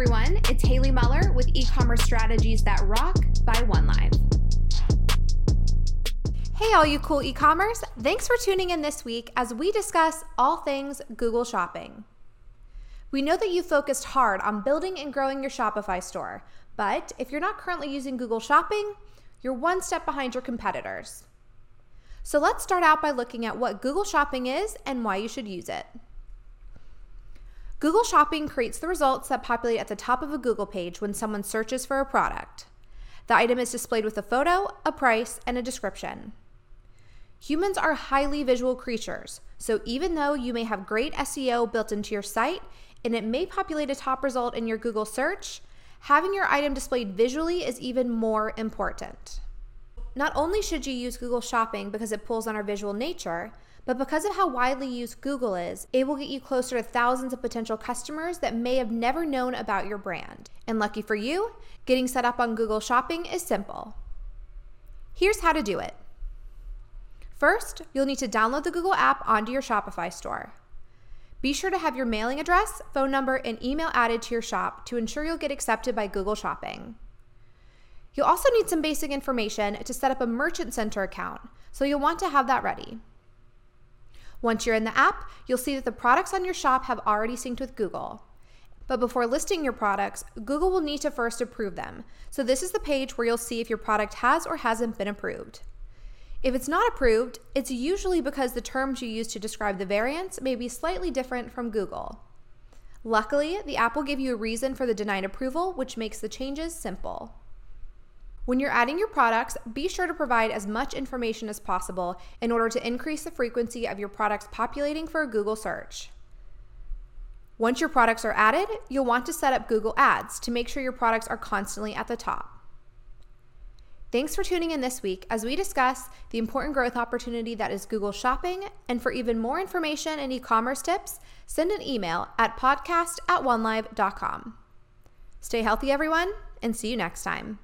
everyone. It's Haley Muller with e commerce strategies that rock by OneLive. Hey, all you cool e commerce. Thanks for tuning in this week as we discuss all things Google Shopping. We know that you focused hard on building and growing your Shopify store, but if you're not currently using Google Shopping, you're one step behind your competitors. So let's start out by looking at what Google Shopping is and why you should use it. Google Shopping creates the results that populate at the top of a Google page when someone searches for a product. The item is displayed with a photo, a price, and a description. Humans are highly visual creatures, so even though you may have great SEO built into your site and it may populate a top result in your Google search, having your item displayed visually is even more important. Not only should you use Google Shopping because it pulls on our visual nature, but because of how widely used Google is, it will get you closer to thousands of potential customers that may have never known about your brand. And lucky for you, getting set up on Google Shopping is simple. Here's how to do it. First, you'll need to download the Google app onto your Shopify store. Be sure to have your mailing address, phone number, and email added to your shop to ensure you'll get accepted by Google Shopping. You'll also need some basic information to set up a Merchant Center account, so you'll want to have that ready. Once you're in the app, you'll see that the products on your shop have already synced with Google. But before listing your products, Google will need to first approve them. So this is the page where you'll see if your product has or hasn't been approved. If it's not approved, it's usually because the terms you use to describe the variants may be slightly different from Google. Luckily, the app will give you a reason for the denied approval, which makes the changes simple. When you're adding your products, be sure to provide as much information as possible in order to increase the frequency of your products populating for a Google search. Once your products are added, you'll want to set up Google Ads to make sure your products are constantly at the top. Thanks for tuning in this week as we discuss the important growth opportunity that is Google Shopping. And for even more information and e commerce tips, send an email at podcast at onelive.com. Stay healthy, everyone, and see you next time.